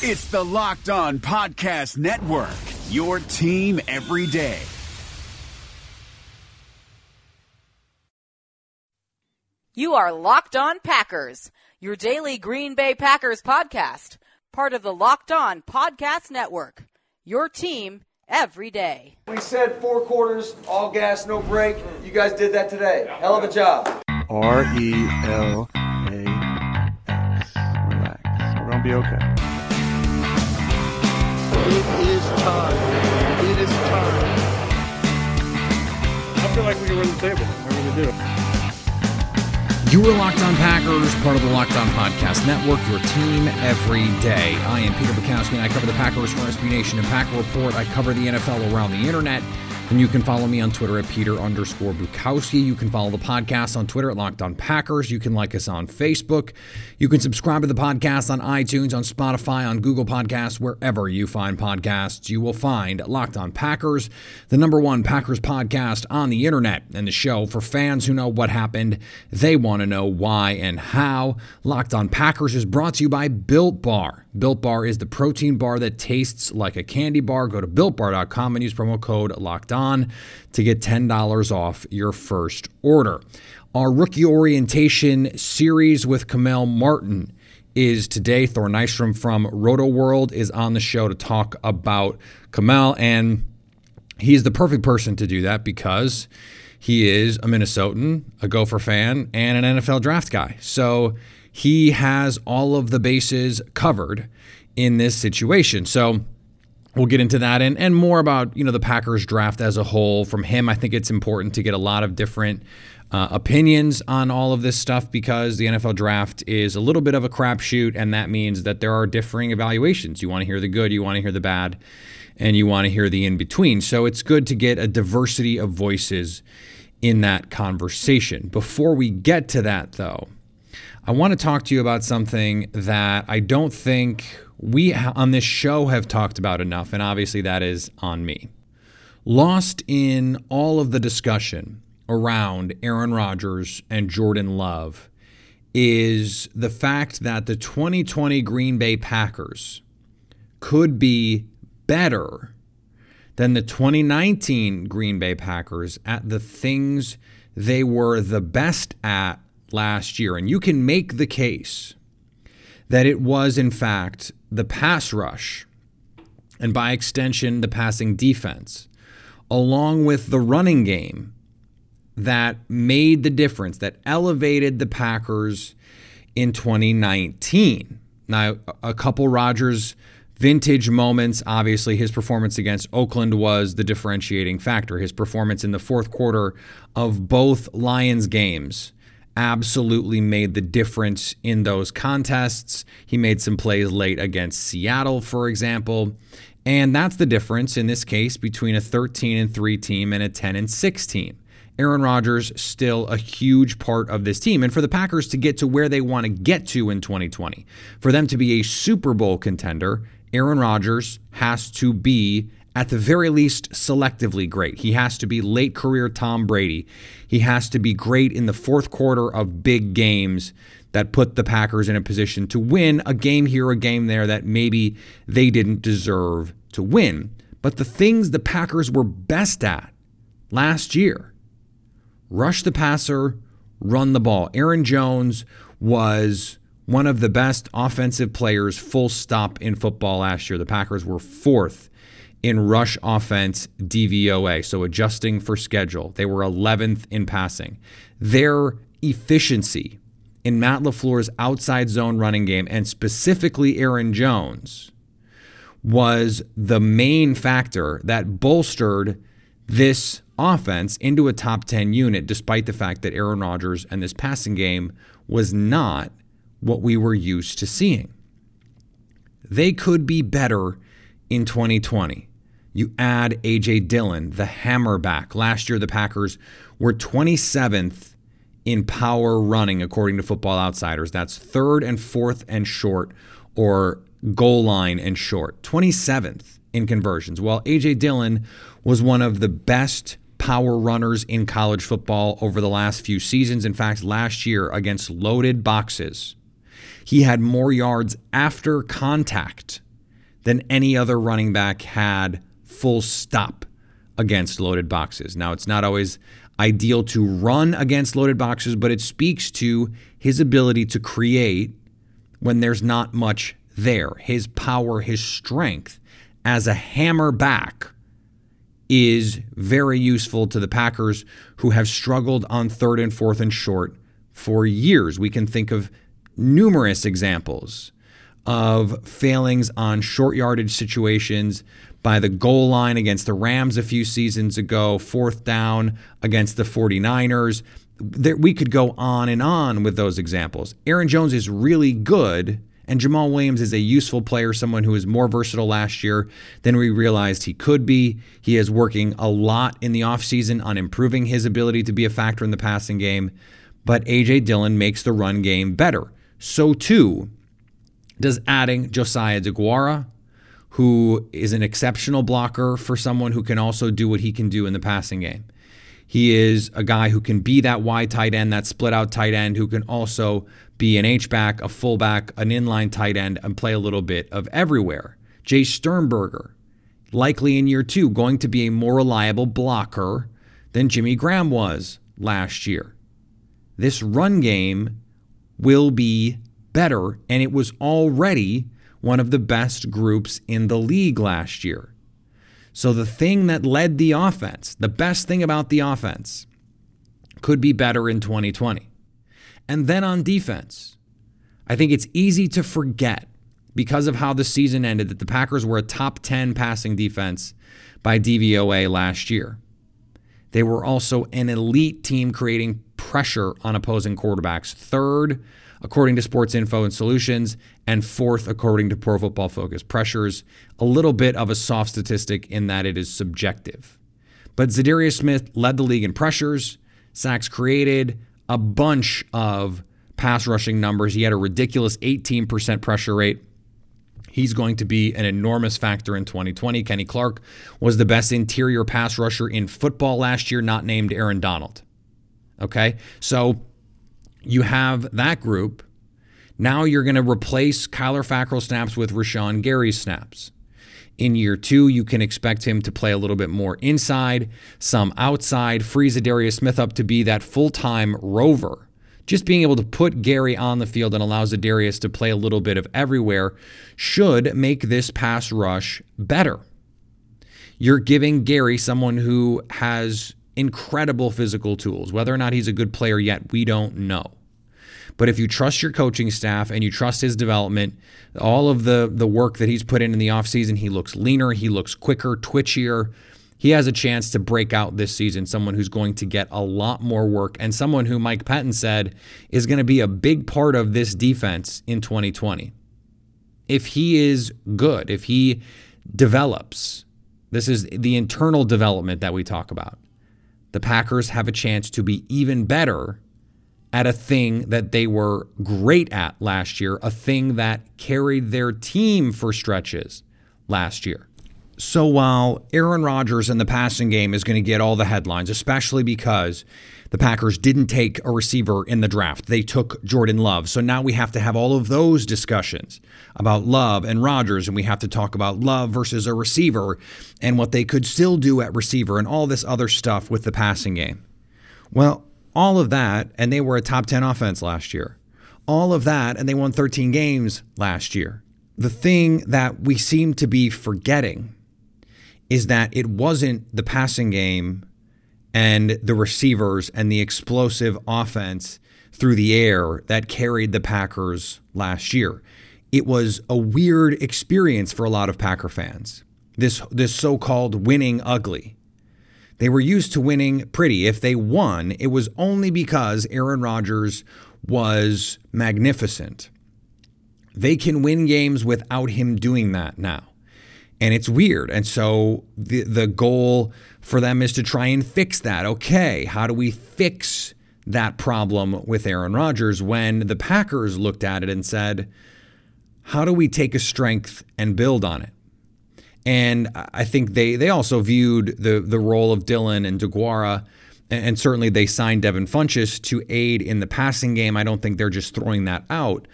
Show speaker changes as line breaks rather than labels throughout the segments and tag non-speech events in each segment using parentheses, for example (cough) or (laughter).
It's the Locked On Podcast Network, your team every day.
You are Locked On Packers, your daily Green Bay Packers podcast, part of the Locked On Podcast Network. Your team every day.
We said four quarters, all gas, no break. You guys did that today. Hell of a job.
R E L A X. Relax. We're gonna be okay.
It is time. It is time.
I feel like we can run the table. I really do.
You are Locked On Packers, part of the Locked On Podcast Network, your team every day. I am Peter Bukowski, and I cover the Packers for SB Nation and Packer Report. I cover the NFL around the internet. And you can follow me on Twitter at Peter underscore Bukowski. You can follow the podcast on Twitter at Locked On Packers. You can like us on Facebook. You can subscribe to the podcast on iTunes, on Spotify, on Google Podcasts, wherever you find podcasts. You will find Locked On Packers, the number one Packers podcast on the internet, and the show for fans who know what happened. They want to know why and how. Locked On Packers is brought to you by Built Bar. Built Bar is the protein bar that tastes like a candy bar. Go to builtbar.com and use promo code Locked On to get $10 off your first order. Our rookie orientation series with Kamal Martin is today. Thor Nystrom from Rotoworld is on the show to talk about Kamal, and he's the perfect person to do that because he is a Minnesotan, a Gopher fan, and an NFL draft guy. So he has all of the bases covered in this situation. So we'll get into that and, and more about you know the Packers draft as a whole from him. I think it's important to get a lot of different uh, opinions on all of this stuff because the NFL draft is a little bit of a crapshoot, and that means that there are differing evaluations. You want to hear the good, you want to hear the bad, and you want to hear the in between. So it's good to get a diversity of voices in that conversation. Before we get to that, though, I want to talk to you about something that I don't think we on this show have talked about enough, and obviously that is on me. Lost in all of the discussion around Aaron Rodgers and Jordan Love is the fact that the 2020 Green Bay Packers could be better than the 2019 Green Bay Packers at the things they were the best at last year. And you can make the case that it was, in fact, the pass rush, and by extension, the passing defense, along with the running game, that made the difference, that elevated the Packers in 2019. Now, a couple Rodgers vintage moments. Obviously, his performance against Oakland was the differentiating factor. His performance in the fourth quarter of both Lions games absolutely made the difference in those contests. He made some plays late against Seattle, for example. And that's the difference in this case between a 13 and 3 team and a 10 and 6 team. Aaron Rodgers still a huge part of this team and for the Packers to get to where they want to get to in 2020. For them to be a Super Bowl contender, Aaron Rodgers has to be at the very least, selectively great. He has to be late career Tom Brady. He has to be great in the fourth quarter of big games that put the Packers in a position to win a game here, a game there that maybe they didn't deserve to win. But the things the Packers were best at last year rush the passer, run the ball. Aaron Jones was one of the best offensive players, full stop, in football last year. The Packers were fourth in rush offense DVOA, so adjusting for schedule. They were 11th in passing. Their efficiency in Matt LaFleur's outside zone running game, and specifically Aaron Jones, was the main factor that bolstered this offense into a top 10 unit, despite the fact that Aaron Rodgers and this passing game was not what we were used to seeing. They could be better in 2020. You add A.J. Dillon, the hammerback. Last year, the Packers were 27th in power running, according to Football Outsiders. That's third and fourth and short, or goal line and short. 27th in conversions. Well, A.J. Dillon was one of the best power runners in college football over the last few seasons. In fact, last year against loaded boxes, he had more yards after contact than any other running back had full stop against loaded boxes. Now, it's not always ideal to run against loaded boxes, but it speaks to his ability to create when there's not much there. His power, his strength as a hammer back is very useful to the Packers who have struggled on third and fourth and short for years. We can think of numerous examples of failings on short yardage situations by the goal line against the Rams a few seasons ago, fourth down against the 49ers. There, we could go on and on with those examples. Aaron Jones is really good, and Jamaal Williams is a useful player, someone who was more versatile last year than we realized he could be. He is working a lot in the offseason on improving his ability to be a factor in the passing game, but A.J. Dillon makes the run game better. So, too, does adding Josiah Deguara, who is an exceptional blocker for someone who can also do what he can do in the passing game. He is a guy who can be that wide tight end, that split out tight end, who can also be an H-back, a fullback, an inline tight end, and play a little bit of everywhere. Jace Sternberger, likely in year two, going to be a more reliable blocker than Jimmy Graham was last year. This run game will be better, and it was already one of the best groups in the league last year. So the thing that led the offense, the best thing about the offense, could be better in 2020. And then on defense, I think it's easy to forget because of how the season ended that the Packers were a top 10 passing defense by DVOA last year. They were also an elite team creating pressure on opposing quarterbacks, third according to Sports Info and Solutions, and fourth according to Pro Football Focus. Pressures a little bit of a soft statistic in that it is subjective. But Za'Darius Smith led the league in pressures, sacks created, a bunch of pass rushing numbers. He had a ridiculous 18% pressure rate. He's going to be an enormous factor in 2020. Kenny Clark was the best interior pass rusher in football last year, not named Aaron Donald. Okay. So you have that group. Now you're going to replace Kyler Fackrell snaps with Rashan Gary's snaps. In year two, you can expect him to play a little bit more inside, some outside, free Za'Darius Smith up to be that full time rover. Just being able to put Gary on the field and allow Za'Darius to play a little bit of everywhere should make this pass rush better. You're giving Gary someone who has incredible physical tools. Whether or not he's a good player yet, we don't know. But if you trust your coaching staff and you trust his development, all of the the work that he's put in in the offseason, he looks leaner, he looks quicker, twitchier. He has a chance to break out this season, someone who's going to get a lot more work and someone who Mike Pettine said is going to be a big part of this defense in 2020. If he is good, if he develops, this is the internal development that we talk about the Packers have a chance to be even better at a thing that they were great at last year, a thing that carried their team for stretches last year. So while Aaron Rodgers in the passing game is going to get all the headlines, especially because the Packers didn't take a receiver in the draft. They took Jordan Love. So now we have to have all of those discussions about Love and Rodgers, and we have to talk about Love versus a receiver and what they could still do at receiver and all this other stuff with the passing game. Well, all of that, and they were a top 10 offense last year. All of that, and they won 13 games last year. The thing that we seem to be forgetting is that it wasn't the passing game and the receivers and the explosive offense through the air that carried the Packers last year. It was a weird experience for a lot of Packer fans. This this so-called winning ugly. They were used to winning pretty. If they won, it was only because Aaron Rodgers was magnificent. They can win games without him doing that now. And it's weird. And so the the goal for them is to try and fix that. Okay, how do we fix that problem with Aaron Rodgers when the Packers looked at it and said, how do we take a strength and build on it? And I think they they also viewed the the role of Dillon and Deguara, and certainly they signed Devin Funchess to aid in the passing game. I don't think they're just throwing that out,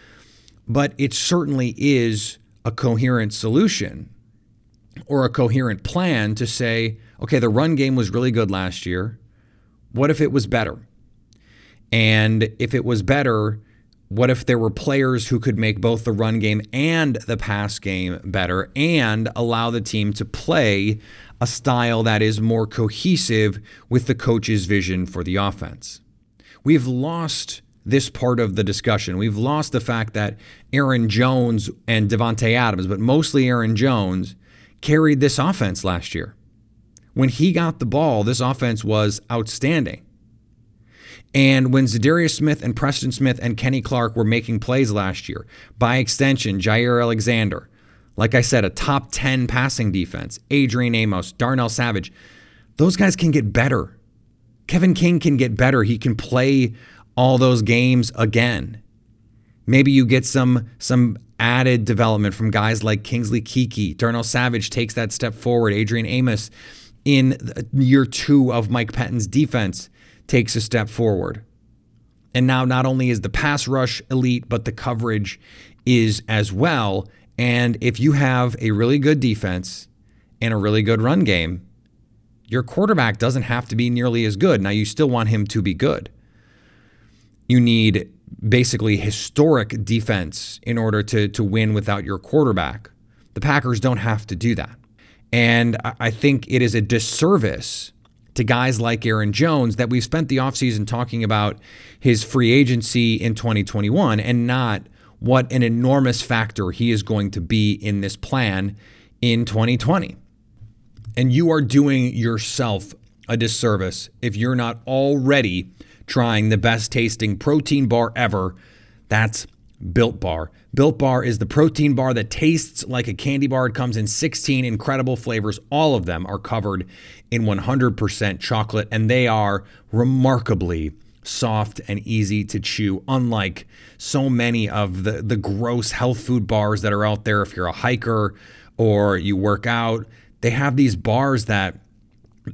but it certainly is a coherent solution or a coherent plan to say, okay, the run game was really good last year. What if it was better? And if it was better, what if there were players who could make both the run game and the pass game better and allow the team to play a style that is more cohesive with the coach's vision for the offense? We've lost this part of the discussion. We've lost the fact that Aaron Jones and Davante Adams, but mostly Aaron Jones, carried this offense last year. When he got the ball, this offense was outstanding. And when Za'Darius Smith and Preston Smith and Kenny Clark were making plays last year, by extension, Jaire Alexander, like I said, a top 10 passing defense, Adrian Amos, Darnell Savage, those guys can get better. Kevin King can get better. He can play all those games again. Maybe you get some some added development from guys like Kingsley Keke. Darnell Savage takes that step forward. Adrian Amos in year two of Mike Pettine's defense takes a step forward. And now not only is the pass rush elite, but the coverage is as well. And if you have a really good defense and a really good run game, your quarterback doesn't have to be nearly as good. Now, you still want him to be good. You need basically historic defense in order to, to win without your quarterback. The Packers don't have to do that. And I think it is a disservice to guys like Aaron Jones that we've spent the offseason talking about his free agency in 2021 and not what an enormous factor he is going to be in this plan in 2020. And you are doing yourself a disservice if you're not already trying the best tasting protein bar ever. That's Built Bar. Built Bar is the protein bar that tastes like a candy bar. It comes in 16 incredible flavors. All of them are covered in 100% chocolate, and they are remarkably soft and easy to chew, unlike so many of the, the gross health food bars that are out there. If you're a hiker or you work out, they have these bars that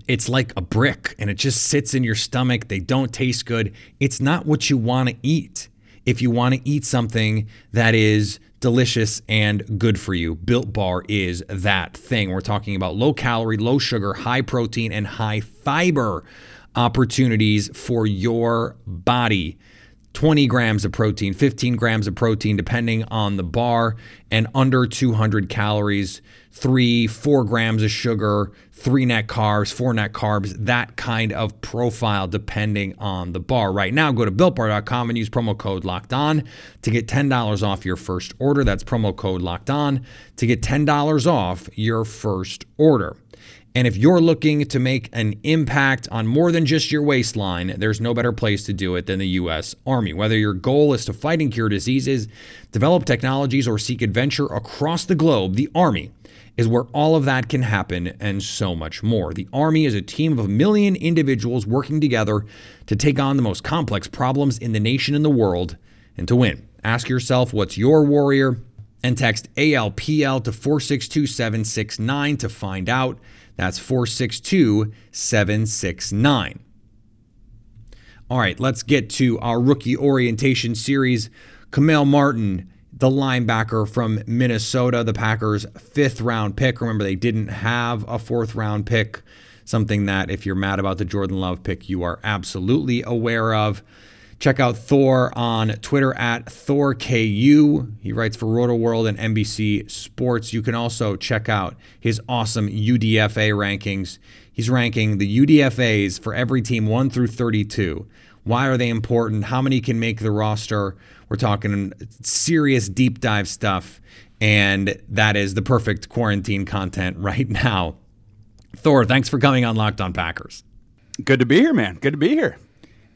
it's like a brick and it just sits in your stomach. They don't taste good. It's not what you want to eat if you want to eat something that is delicious and good for you. Built Bar is that thing. We're talking about low calorie, low sugar, high protein, and high fiber opportunities for your body. 20 grams of protein, 15 grams of protein, depending on the bar, and under 200 calories, three, four grams of sugar, three net carbs, four net carbs, that kind of profile, depending on the bar. Right now, go to builtbar.com and use promo code locked on to get $10 off your first order. That's promo code locked on to get $10 off your first order. And if you're looking to make an impact on more than just your waistline, there's no better place to do it than the U.S. Army. Whether your goal is to fight and cure diseases, develop technologies, or seek adventure across the globe, the Army is where all of that can happen and so much more. The Army is a team of a million individuals working together to take on the most complex problems in the nation and the world and to win. Ask yourself what's your warrior and text ALPL to 462769 to find out. That's 462 769. All right, let's get to our rookie orientation series. Kamal Martin, the linebacker from Minnesota, the Packers' fifth round pick. Remember, they didn't have a fourth round pick, something that if you're mad about the Jordan Love pick, you are absolutely aware of. Check out Thor on Twitter at ThorKU. He writes for Rotoworld and NBC Sports. You can also check out his awesome UDFA rankings. He's ranking the UDFAs for every team 1 through 32. Why are they important? How many can make the roster? We're talking serious deep dive stuff. And that is the perfect quarantine content (laughs) right now. Thor, thanks for coming on Locked On Packers.
Good to be here, man. Good to be here.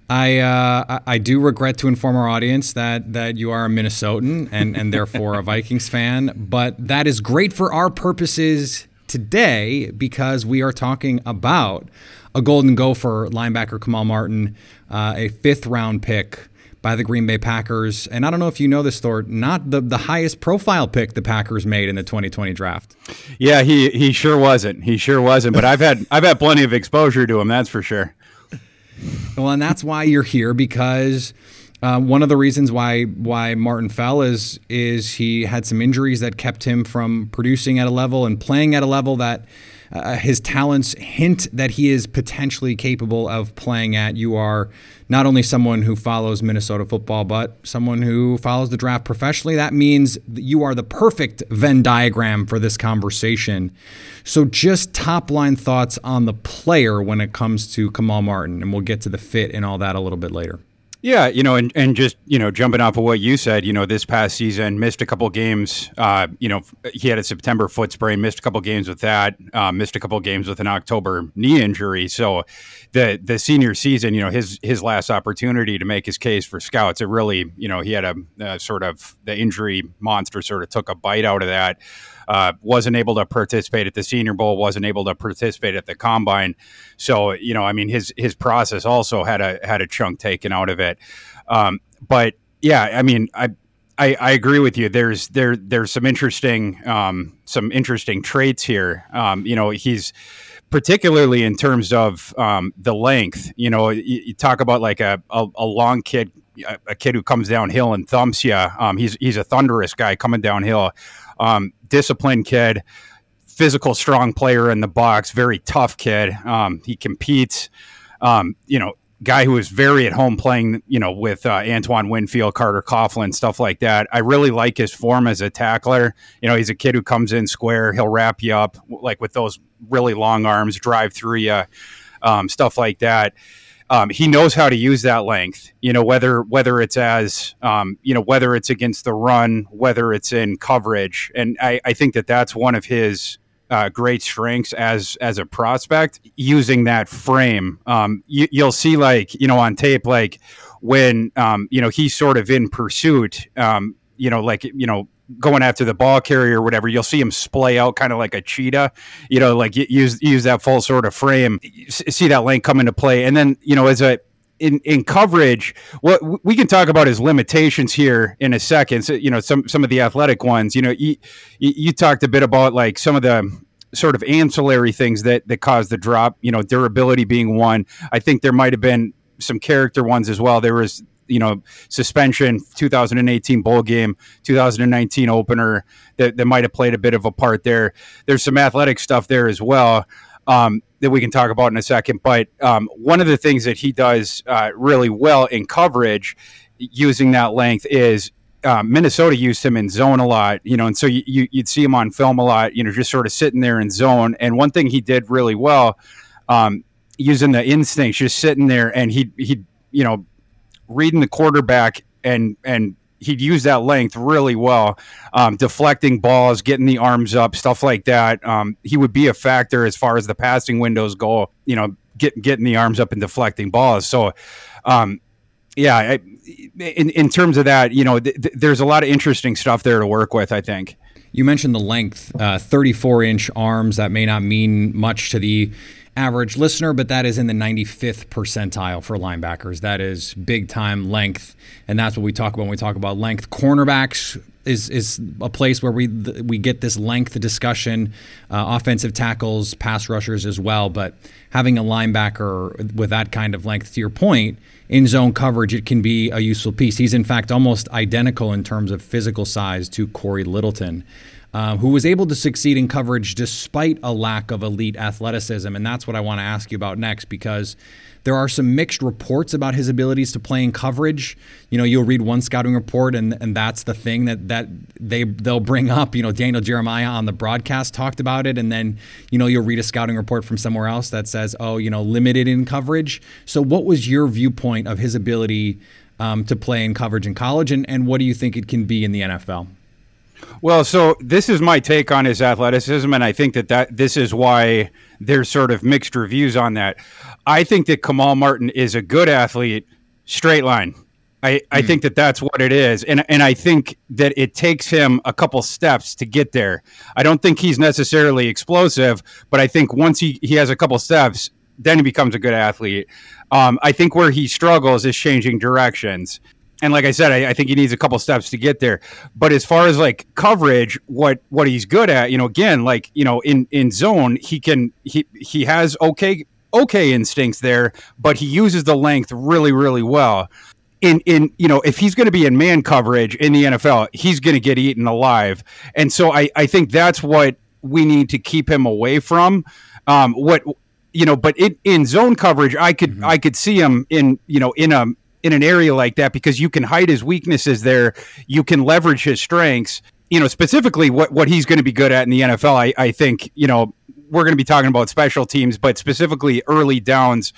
I uh, I do regret to inform our audience that that you are a Minnesotan and and therefore a (laughs) Vikings fan, but that is great for our purposes today because we are talking about a Golden Gopher linebacker Kamal Martin, uh, a fifth round pick by the Green Bay Packers. And I don't know if you know this, Thor, not the, the highest profile pick the Packers made in the 2020 draft.
Yeah, he he sure wasn't. He sure wasn't. But I've had I've had plenty of exposure to him. That's for sure.
Well, and that's why you're here because Uh, one of the reasons why why Martin fell is is he had some injuries that kept him from producing at a level and playing at a level that uh, his talents hint that he is potentially capable of playing at. You are not only someone who follows Minnesota football, but someone who follows the draft professionally. That means that you are the perfect Venn diagram for this conversation. So, just top line thoughts on the player when it comes to Kamal Martin, and we'll get to the fit and all that a little bit later.
Yeah, you know, and, and just, you know, jumping off of what you said, you know, this past season, missed a couple games. Uh, you know, he had a September foot sprain, missed a couple games with that, uh, missed a couple games with an October knee injury. So the the senior season, you know, his his last opportunity to make his case for scouts, it really, you know, he had a, a sort of the injury monster sort of took a bite out of that. Uh, wasn't able to participate at the Senior Bowl, wasn't able to participate at the Combine. So you know, I mean, his his process also had a had a chunk taken out of it. Um, but yeah, I mean, I, I. I, agree with you. There's there there's some interesting um, some interesting traits here. Um, you know, he's particularly in terms of um, the length. You know, you, you, talk about like a, a, a long kid, a, a, kid who comes downhill and thumps you. Um, he's he's a thunderous guy coming downhill um, disciplined kid, physical, strong player in the box, very tough kid. Um, he competes. Um, you know, guy who is very at home playing, you know, with uh, Antoine Winfield, Carter Coughlin, stuff like that. I really like his form as a tackler. You know, he's a kid who comes in square. He'll wrap you up like with those really long arms, drive through you, um, stuff like that um, he knows how to use that length. You know whether whether it's as um, you know whether it's against the run, whether it's in coverage, and I, I think that that's one of his uh, great strengths as as a prospect. Using that frame, um, you, will see like you know on tape like when um, you know he's sort of in pursuit. Um, you know, like you know, going after the ball carrier or whatever, you'll see him splay out kind of like a cheetah, you know, like use use that full sort of frame, see that length come into play, and then you know as a in, in coverage, what we can talk about his limitations here in a second. So, you know, some some of the athletic ones. You know, you, you talked a bit about like some of the sort of ancillary things that that caused the drop. You know, durability being one. I think there might have been some character ones as well. There was you know suspension 2018 bowl game 2019 opener that, that might have played a bit of a part there there's some athletic stuff there as well um, that we can talk about in a second but um, one of the things that he does uh, really well in coverage using that length is uh, Minnesota used him in zone a lot, you know, and so you, you, would see him on film a lot, you know, just sort of sitting there in zone. And one thing he did really well, um, using the instincts, just sitting there, and he he you know reading the quarterback and and he'd use that length really well, um, deflecting balls, getting the arms up, stuff like that. Um, he would be a factor as far as the passing windows go. You know, get, getting the arms up and deflecting balls. So, um, yeah, I, in in terms of that, you know, th- th- there's a lot of interesting stuff there to work with. I think.
You mentioned the length, uh, 34 inch arms. That may not mean much to the average listener, but that is in the 95th percentile for linebackers. That is big time length, and that's what we talk about when we talk about length. Cornerbacks is is a place where we we get this length discussion. Uh, offensive tackles, pass rushers as well, but having a linebacker with that kind of length, to your point, in zone coverage, it can be a useful piece. He's in fact almost identical in terms of physical size to Corey Littleton um, who was able to succeed in coverage despite a lack of elite athleticism. And that's what I want to ask you about next because there are some mixed reports about his abilities to play in coverage. You know, you'll read one scouting report, and and that's the thing that that they they'll bring up. You know, Daniel Jeremiah on the broadcast talked about it, and then you know you'll read a scouting report from somewhere else that says, oh, you know, limited in coverage. So, what was your viewpoint of his ability um, to play in coverage in college, and and what do you think it can be in the NFL?
Well, so this is my take on his athleticism, and I think that, that this is why there's sort of mixed reviews on that. I think that Kamal Martin is a good athlete, straight line. I, I mm. think that that's what it is. And, and I think that it takes him a couple steps to get there. I don't think he's necessarily explosive, but I think once he, he has a couple steps, then he becomes a good athlete. Um, I think where he struggles is changing directions and like I said, I, I, think he needs a couple steps to get there. But as far as like coverage, what what he's good at, you know, again, like you know, in in zone, he can he he has okay okay instincts there, but he uses the length really really well. in in you know if he's going to be in man coverage in the NFL, he's going to get eaten alive. And so I I think that's what we need to keep him away from. Um, what you know, but it, in zone coverage, I could mm-hmm. I could see him in you know in a in an area like that because you can hide his weaknesses there, you can leverage his strengths. You know, specifically what what he's going to be good at in the NFL. I, I think you know we're going to be talking about special teams, but specifically early downs,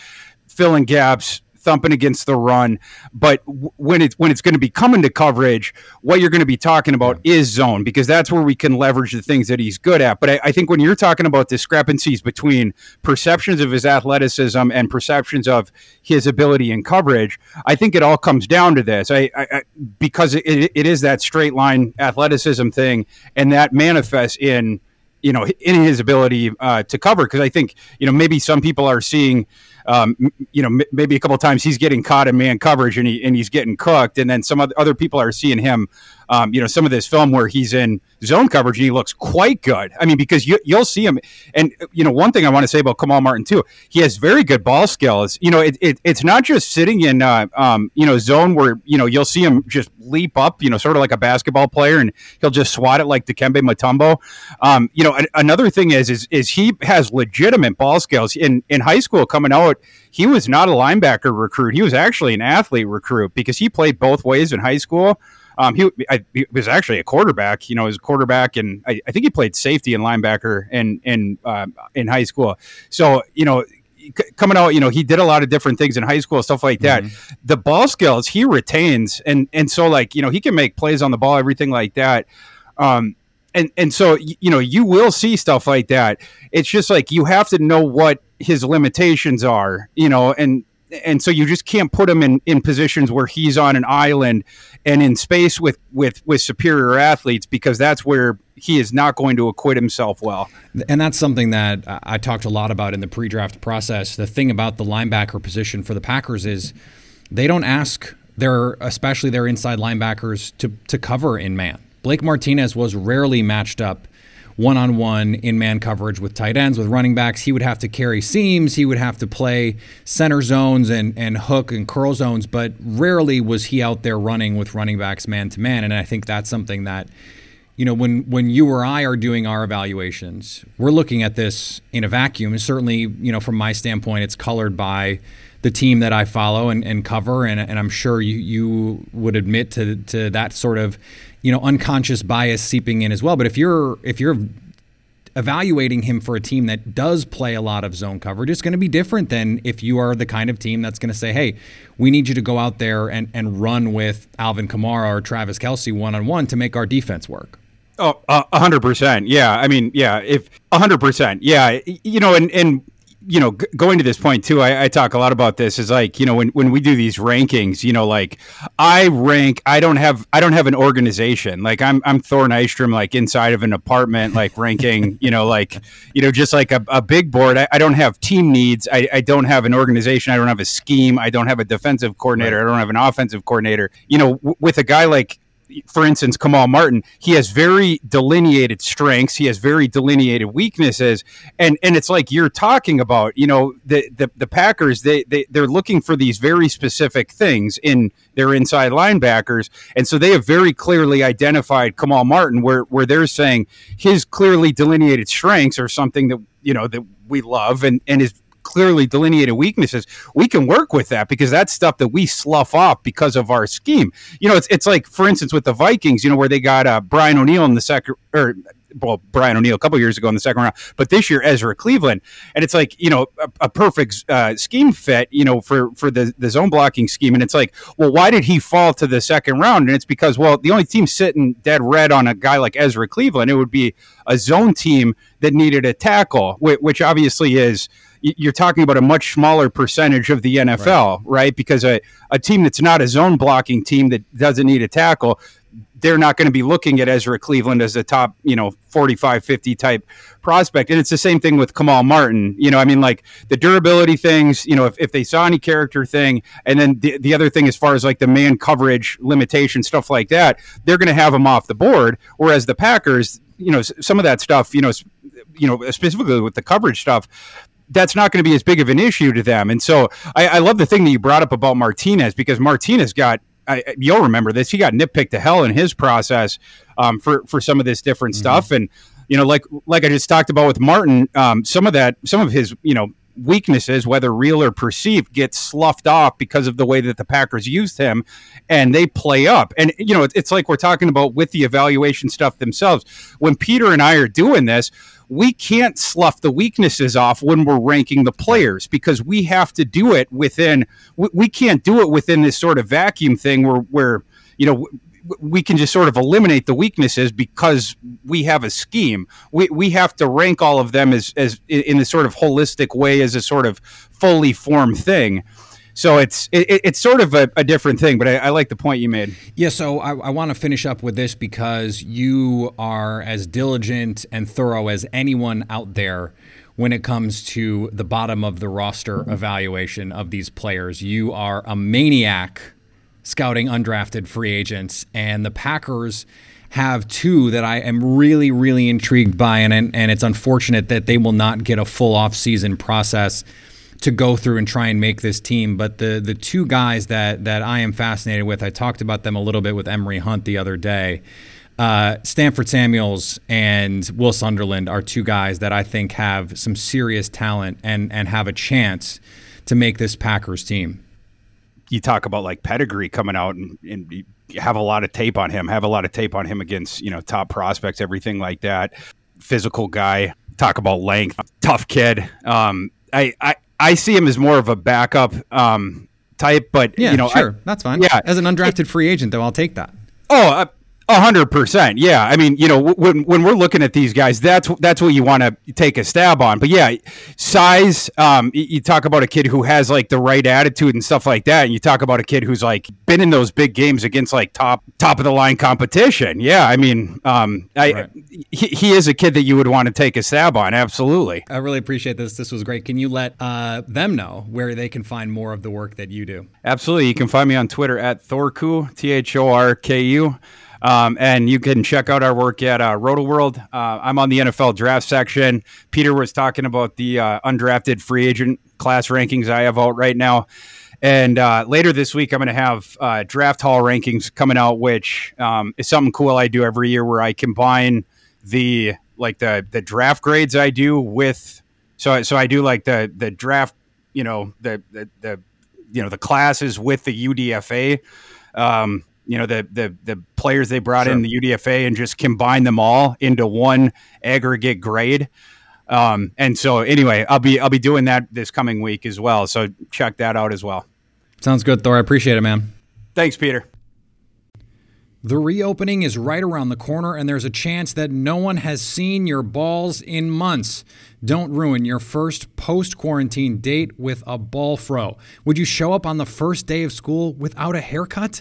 filling gaps, thumping against the run. But when it's when it's going to be coming to coverage, what you're going to be talking about is zone because that's where we can leverage the things that he's good at. But I, I think when you're talking about discrepancies between perceptions of his athleticism and perceptions of his ability in coverage, I think it all comes down to this. I, I because it, it is that straight line athleticism thing, and that manifests in you know in his ability uh, to cover because I think you know maybe some people are seeing um, you know, m- maybe a couple times he's getting caught in man coverage and he and he's getting cooked, and then some other people are seeing him, um, you know, some of this film where he's in zone coverage and he looks quite good. I mean, because you you'll see him, and you know, one thing I want to say about Kamal Martin too, he has very good ball skills. You know, it, it it's not just sitting in uh, um, you know zone where you know you'll see him just leap up, you know, sort of like a basketball player, and he'll just swat it like Dikembe Mutombo. Um, you know, a- another thing is is is he has legitimate ball skills in in high school coming out he was not a linebacker recruit. He was actually an athlete recruit because he played both ways in high school. Um, he, I, he, was actually a quarterback. You know, was a quarterback, and I, I, think he played safety and linebacker in in uh, in high school. So you know, coming out, you know, he did a lot of different things in high school, stuff like that. Mm-hmm. The ball skills he retains, and and so like you know, he can make plays on the ball, everything like that. Um, and and so you know, you will see stuff like that. It's just like you have to know what his limitations are, you know, and and so you just can't put him in, in positions where he's on an island and in space with, with, with superior athletes because that's where he is not going to acquit himself well.
And that's something that I talked a lot about in the pre-draft process. The thing about the linebacker position for the Packers is they don't ask their especially their inside linebackers to to cover in man. Blake Martinez was rarely matched up one on one in man coverage with tight ends, with running backs. He would have to carry seams, he would have to play center zones and, and hook and curl zones, but rarely was he out there running with running backs man to man. And I think that's something that you know, when when you or I are doing our evaluations, we're looking at this in a vacuum. And certainly, you know, from my standpoint, it's colored by the team that I follow and, and cover, and, and I'm sure you you would admit to to that sort of you know unconscious bias seeping in as well. But if you're if you're evaluating him for a team that does play a lot of zone coverage, it's going to be different than if you are the kind of team that's going to say, hey, we need you to go out there and, and run with Alvin Kamara or Travis Kelce one on one to make our defense work.
Oh, a hundred percent. Yeah. I mean, yeah, if a hundred percent. Yeah. You know, and, and you know, g- going to this point too, I, I, talk a lot about this. Is like, you know, when, when we do these rankings, you know, like I rank, I don't have, I don't have an organization. Like I'm, I'm Thor Nystrom, like inside of an apartment, like ranking, (laughs) you know, like, you know, just like a, a big board. I, I, don't have team needs. I, I, don't have an organization. I don't have a scheme. I don't have a defensive coordinator. Right. I don't have an offensive coordinator. You know, w- with a guy like for instance, Kamal Martin, he has very delineated strengths. He has very delineated weaknesses, and and it's like you're talking about. You know, the the, the Packers they they they're looking for these very specific things in their inside linebackers, and so they have very clearly identified Kamal Martin, where where they're saying his clearly delineated strengths are something that you know that we love, and and his clearly delineated weaknesses, we can work with that because that's stuff that we slough off because of our scheme. You know, it's it's like for instance with the Vikings, you know, where they got uh, Brian O'Neill in the second or well, Brian O'Neill a couple years ago in the second round, but this year Ezra Cleveland, and it's like you know a, a perfect uh, scheme fit, you know, for for the the zone blocking scheme, and it's like, well, why did he fall to the second round? And it's because well, the only team sitting dead red on a guy like Ezra Cleveland, it would be a zone team that needed a tackle, which obviously is you're talking about a much smaller percentage of the NFL, right? right? Because a, a team that's not a zone blocking team that doesn't need a tackle, they're not going to be looking at Ezra Cleveland as a top, you know, 45, 50 type prospect. And it's the same thing with Kamal Martin. You know, I mean, like the durability things, you know, if, if they saw any character thing, and then the, the other thing as far as like the man coverage limitation, stuff like that, they're going to have him off the board. Whereas the Packers, you know, some of that stuff, you know, you know, specifically with the coverage stuff, that's not going to be as big of an issue to them. And so I, I love the thing that you brought up about Martinez because Martinez got I, you'll remember this. He got nitpicked to hell in his process um, for for some of this different mm-hmm. stuff, and you know, like like I just talked about with Martin, um, some of that, some of his, you know, weaknesses, whether real or perceived, get sloughed off because of the way that the Packers used him, and they play up. And you know, it's like we're talking about with the evaluation stuff themselves. When Peter and I are doing this, we can't slough the weaknesses off when we're ranking the players because we have to do it within. We can't do it within this sort of vacuum thing where where you know we can just sort of eliminate the weaknesses because we have a scheme. We, we have to rank all of them as, as in this sort of holistic way as a sort of fully formed thing. So it's it, it's sort of a, a different thing, but I, I, like the point you made.
Yeah. So I, I want to finish up with this because you are as diligent and thorough as anyone out there when it comes to the bottom of the roster evaluation of these players. You are a maniac scouting undrafted free agents, and the Packers have two that I am really, really intrigued by, and and it's unfortunate that they will not get a full offseason process to go through and try and make this team. But the the two guys that that I am fascinated with, I talked about them a little bit with Emory Hunt the other day. Uh, Stanford Samuels and Will Sunderland are two guys that I think have some serious talent and and have a chance to make this Packers team
you talk about like pedigree coming out and, and have a lot of tape on him, have a lot of tape on him against, you know, top prospects, everything like that. Physical guy, talk about length, tough kid. Um, I, I, I see him as more of a backup um, type, but
yeah,
you know,
sure, I, that's fine. Yeah, as an undrafted free agent, though, I'll take that.
Oh, uh, a hundred percent. Yeah. I mean, you know, when when we're looking at these guys, that's that's what you want to take a stab on. But yeah, size. Um, you talk about a kid who has like the right attitude and stuff like that, and you talk about a kid who's like been in those big games against like top top of the line competition. Yeah. I mean, um, I right. he, he is a kid that you would want to take a stab on. Absolutely.
I really appreciate this. This was great. Can you let uh, them know where they can find more of the work that you do?
Absolutely. You can find me on Twitter at Thorku T H O R K U. Um, and you can check out our work at uh, Rotoworld. Uh, I'm on the NFL draft section. Peter was talking about the uh, undrafted free agent class rankings I have out right now. And uh, later this week, I'm going to have uh, draft haul rankings coming out, which um, is something cool I do every year where I combine the like the the draft grades I do with so so I do like the the draft you know the the, the you know the classes with the UDFA. Um, you know the the the players they brought sure. in the UDFA and just combine them all into one aggregate grade. Um, and so anyway, I'll be I'll be doing that this coming week as well. So check that out as well.
Sounds good, Thor. I appreciate it, man.
Thanks, Peter.
The reopening is right around the corner, and there's a chance that no one has seen your balls in months. Don't ruin your first post quarantine date with a ball fro. Would you show up on the first day of school without a haircut?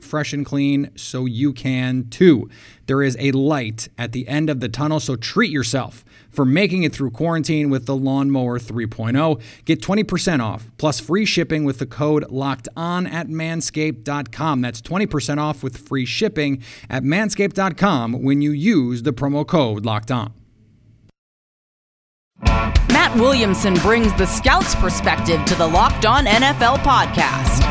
fresh and clean so you can too. There is a light at the end of the tunnel, so treat yourself for making it through quarantine with the Lawnmower 3.0. Get 20% off plus free shipping with the code locked on at manscaped.com. That's 20% off with free shipping at manscaped.com when you use the promo code locked on.
Matt Williamson brings the scout's perspective to the Locked On NFL podcast.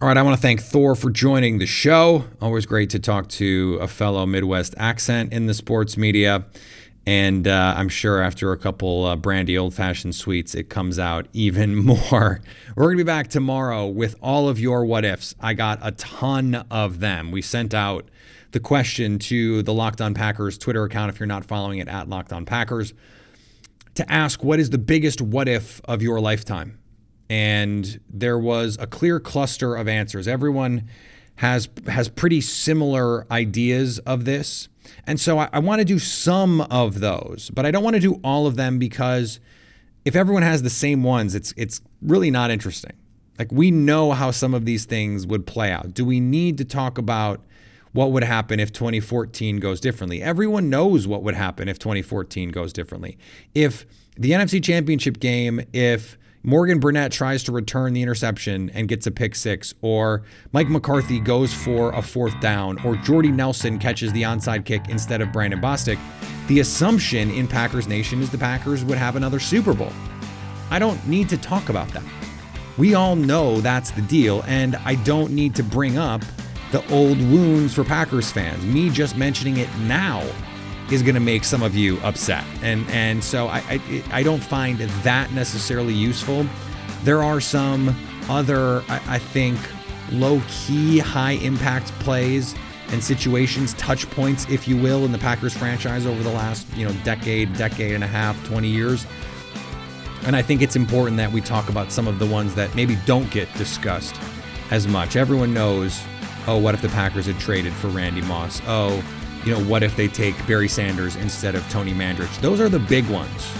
All right, I want to thank Thor for joining the show. Always great to talk to a fellow Midwest accent in the sports media. And uh, I'm sure after a couple uh, brandy old fashioned sweets, it comes out (laughs) even more. We're going to be back tomorrow with all of your what ifs. I got a ton of them. We sent out the question to the Locked On Packers Twitter account if you're not following it at Locked On Packers to ask what is the biggest what if of your lifetime and there was a clear cluster of answers. Everyone has has pretty similar ideas of this, and so I, I want to do some of those, but I don't want to do all of them because if everyone has the same ones, it's it's really not interesting. Like we know how some of these things would play out. Do we need to talk about what would happen if 2014 goes differently? Everyone knows what would happen if 2014 goes differently. If the NFC Championship game, if Morgan Burnett tries to return the interception and gets a pick six, or Mike McCarthy goes for a fourth down, or Jordy Nelson catches the onside kick instead of Brandon Bostick, the assumption in Packers Nation is the Packers would have another Super Bowl. I don't need to talk about that. We all know that's the deal, and I don't need to bring up the old wounds for Packers fans. Me just mentioning it now is going to make some of you upset. And and so I, I, I don't find that necessarily useful. There are some other I, I think low key high impact plays and situations, touch points, if you will, in the Packers franchise over the last you know decade, decade and a half, 20 years. And I think it's important that we talk about some of the ones that maybe don't get discussed as much. Everyone knows, oh, what if the Packers had traded for Randy Moss? Oh, you know, what if they take Barry Sanders instead of Tony Mandarich? Those are the big ones.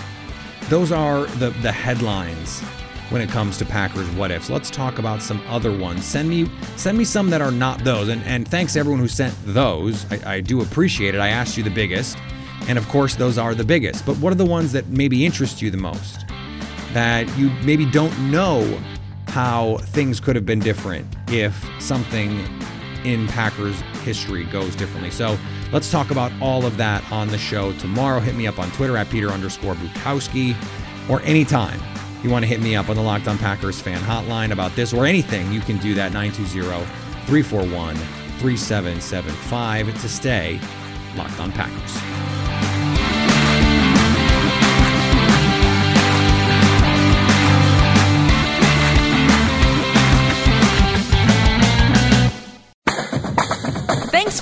Those are the the headlines when it comes to Packers what ifs. Let's talk about some other ones. Send me send me some that are not those. And and thanks everyone who sent those. I, I do appreciate it. I asked you the biggest. And of course those are the biggest. But what are the ones that maybe interest you the most? That you maybe don't know how things could have been different if something in Packers history goes differently. So let's talk about all of that on the show tomorrow. Hit me up on Twitter at Peter underscore Bukowski or anytime you want to hit me up on the Locked On Packers fan hotline about this or anything, you can do that 920 341 3775 to stay locked on Packers.